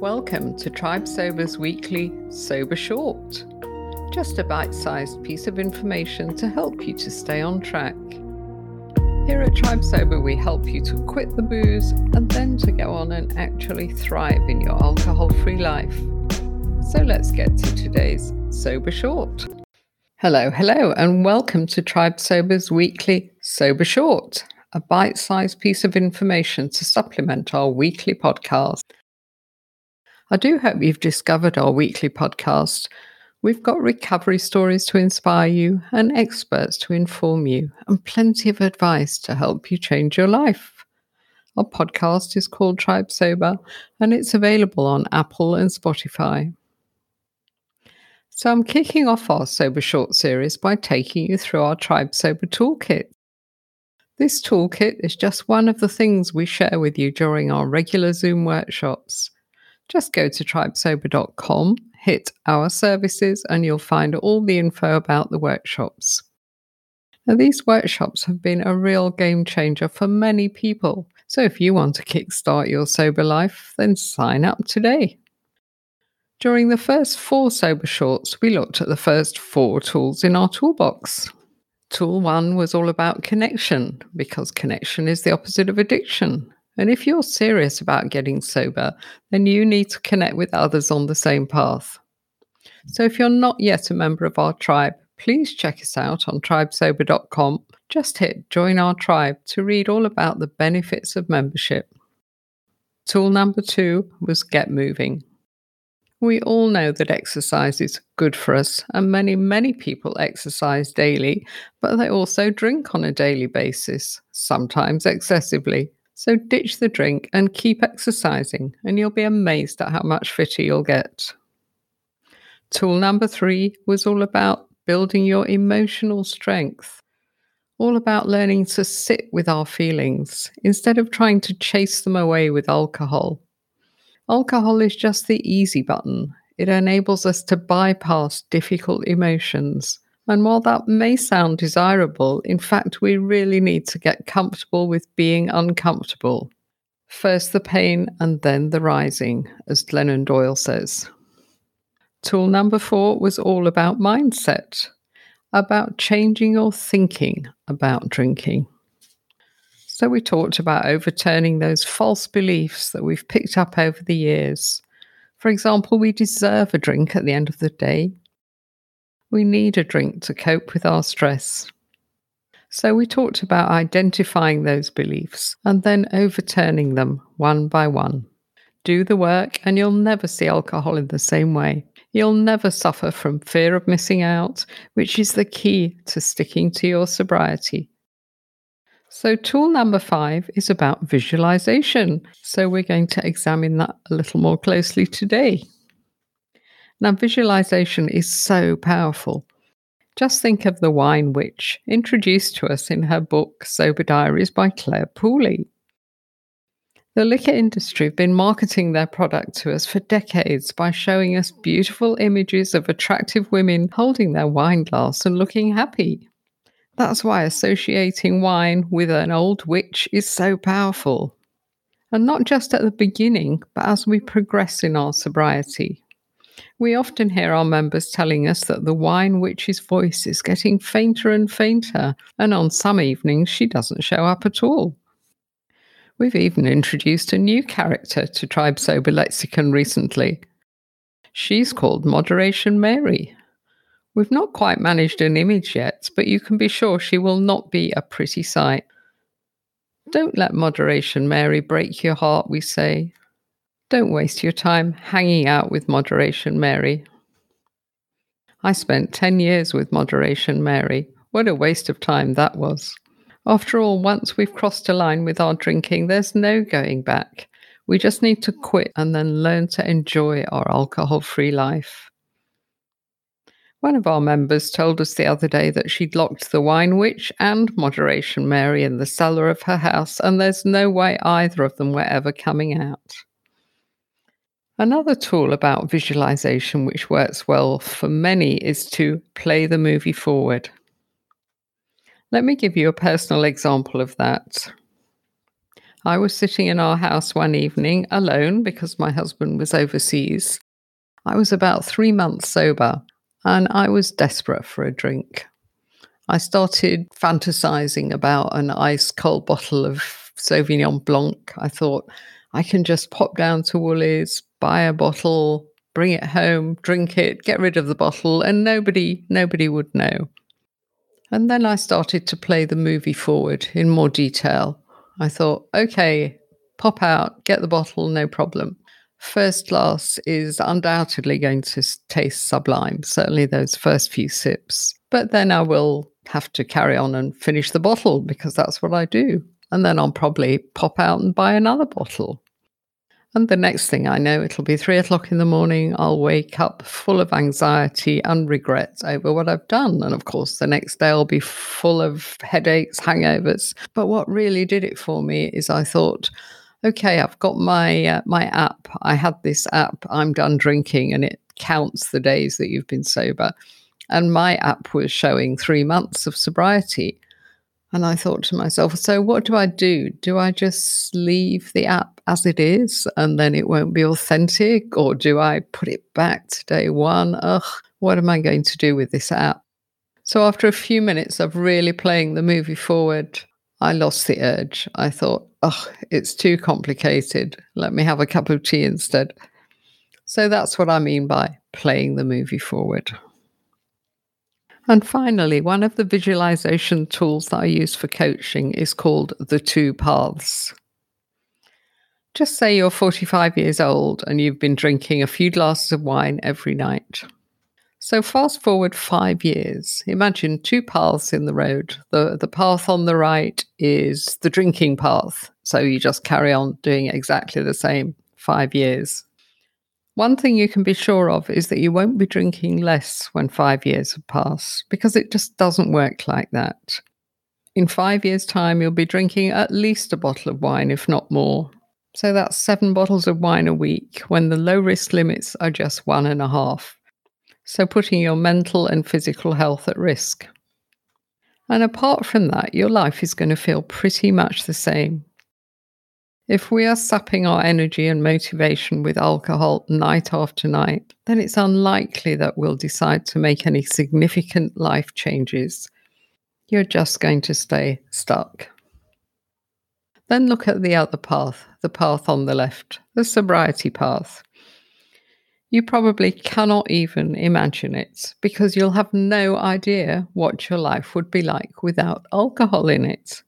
Welcome to Tribe Sober's weekly Sober Short. Just a bite sized piece of information to help you to stay on track. Here at Tribe Sober, we help you to quit the booze and then to go on and actually thrive in your alcohol free life. So let's get to today's Sober Short. Hello, hello, and welcome to Tribe Sober's weekly Sober Short, a bite sized piece of information to supplement our weekly podcast. I do hope you've discovered our weekly podcast. We've got recovery stories to inspire you and experts to inform you, and plenty of advice to help you change your life. Our podcast is called Tribe Sober and it's available on Apple and Spotify. So, I'm kicking off our Sober Short series by taking you through our Tribe Sober Toolkit. This toolkit is just one of the things we share with you during our regular Zoom workshops. Just go to tribesober.com, hit our services, and you'll find all the info about the workshops. Now, these workshops have been a real game changer for many people. So, if you want to kickstart your sober life, then sign up today. During the first four sober shorts, we looked at the first four tools in our toolbox. Tool one was all about connection, because connection is the opposite of addiction. And if you're serious about getting sober, then you need to connect with others on the same path. So if you're not yet a member of our tribe, please check us out on tribesober.com. Just hit join our tribe to read all about the benefits of membership. Tool number two was get moving. We all know that exercise is good for us, and many, many people exercise daily, but they also drink on a daily basis, sometimes excessively. So ditch the drink and keep exercising, and you'll be amazed at how much fitter you'll get. Tool number three was all about building your emotional strength, all about learning to sit with our feelings instead of trying to chase them away with alcohol. Alcohol is just the easy button. It enables us to bypass difficult emotions and while that may sound desirable, in fact, we really need to get comfortable with being uncomfortable. First the pain and then the rising, as Glennon Doyle says. Tool number four was all about mindset, about changing your thinking about drinking. So, we talked about overturning those false beliefs that we've picked up over the years. For example, we deserve a drink at the end of the day. We need a drink to cope with our stress. So we talked about identifying those beliefs and then overturning them one by one. Do the work, and you'll never see alcohol in the same way. You'll never suffer from fear of missing out, which is the key to sticking to your sobriety. So, tool number five is about visualization. So, we're going to examine that a little more closely today. Now, visualization is so powerful. Just think of the wine witch introduced to us in her book Sober Diaries by Clare Pooley. The liquor industry have been marketing their product to us for decades by showing us beautiful images of attractive women holding their wine glass and looking happy. That's why associating wine with an old witch is so powerful. And not just at the beginning, but as we progress in our sobriety. We often hear our members telling us that the wine witch's voice is getting fainter and fainter, and on some evenings she doesn't show up at all. We've even introduced a new character to Tribe Sober Lexicon recently. She's called Moderation Mary. We've not quite managed an image yet, but you can be sure she will not be a pretty sight. Don't let Moderation Mary break your heart, we say. Don't waste your time hanging out with Moderation Mary. I spent 10 years with Moderation Mary. What a waste of time that was. After all, once we've crossed a line with our drinking, there's no going back. We just need to quit and then learn to enjoy our alcohol free life. One of our members told us the other day that she'd locked the wine witch and Moderation Mary in the cellar of her house, and there's no way either of them were ever coming out. Another tool about visualization which works well for many is to play the movie forward. Let me give you a personal example of that. I was sitting in our house one evening alone because my husband was overseas. I was about three months sober and I was desperate for a drink. I started fantasizing about an ice cold bottle of Sauvignon Blanc. I thought I can just pop down to Woolies, buy a bottle, bring it home, drink it, get rid of the bottle, and nobody nobody would know. And then I started to play the movie forward in more detail. I thought, okay, pop out, get the bottle, no problem. First glass is undoubtedly going to taste sublime, certainly those first few sips. But then I will have to carry on and finish the bottle because that's what I do. And then I'll probably pop out and buy another bottle. And the next thing I know, it'll be three o'clock in the morning. I'll wake up full of anxiety and regret over what I've done. And of course, the next day I'll be full of headaches, hangovers. But what really did it for me is I thought, okay, I've got my uh, my app. I had this app. I'm done drinking, and it counts the days that you've been sober. And my app was showing three months of sobriety. And I thought to myself, so what do I do? Do I just leave the app as it is and then it won't be authentic? Or do I put it back to day one? Ugh, what am I going to do with this app? So after a few minutes of really playing the movie forward, I lost the urge. I thought, ugh, it's too complicated. Let me have a cup of tea instead. So that's what I mean by playing the movie forward. And finally, one of the visualization tools that I use for coaching is called the two paths. Just say you're 45 years old and you've been drinking a few glasses of wine every night. So, fast forward five years. Imagine two paths in the road. The, the path on the right is the drinking path. So, you just carry on doing exactly the same five years. One thing you can be sure of is that you won't be drinking less when five years have passed because it just doesn't work like that. In five years' time, you'll be drinking at least a bottle of wine, if not more. So that's seven bottles of wine a week when the low risk limits are just one and a half. So putting your mental and physical health at risk. And apart from that, your life is going to feel pretty much the same. If we are sapping our energy and motivation with alcohol night after night, then it's unlikely that we'll decide to make any significant life changes. You're just going to stay stuck. Then look at the other path, the path on the left, the sobriety path. You probably cannot even imagine it because you'll have no idea what your life would be like without alcohol in it.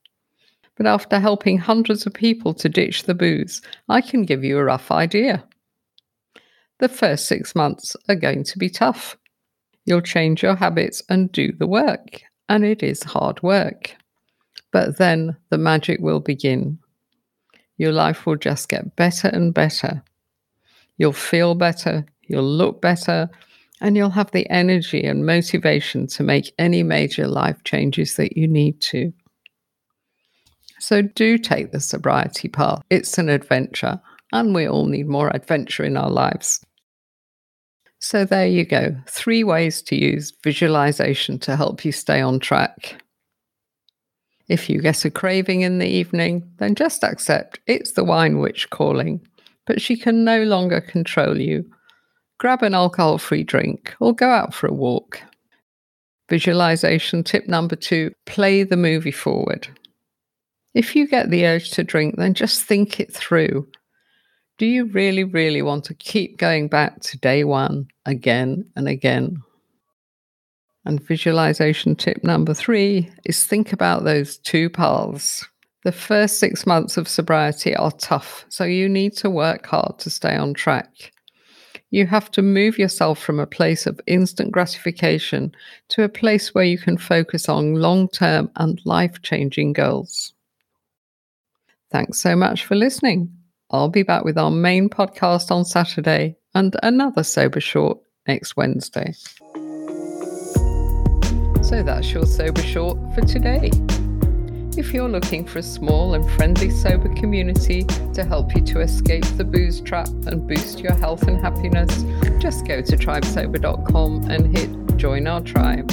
But after helping hundreds of people to ditch the booze, I can give you a rough idea. The first six months are going to be tough. You'll change your habits and do the work, and it is hard work. But then the magic will begin. Your life will just get better and better. You'll feel better, you'll look better, and you'll have the energy and motivation to make any major life changes that you need to. So do take the sobriety path. It's an adventure, and we all need more adventure in our lives. So there you go. Three ways to use visualization to help you stay on track. If you get a craving in the evening, then just accept it's the wine witch calling, but she can no longer control you. Grab an alcohol free drink or go out for a walk. Visualization tip number two play the movie forward. If you get the urge to drink, then just think it through. Do you really, really want to keep going back to day one again and again? And visualization tip number three is think about those two paths. The first six months of sobriety are tough, so you need to work hard to stay on track. You have to move yourself from a place of instant gratification to a place where you can focus on long term and life changing goals. Thanks so much for listening. I'll be back with our main podcast on Saturday and another Sober Short next Wednesday. So that's your Sober Short for today. If you're looking for a small and friendly sober community to help you to escape the booze trap and boost your health and happiness, just go to tribesober.com and hit join our tribe.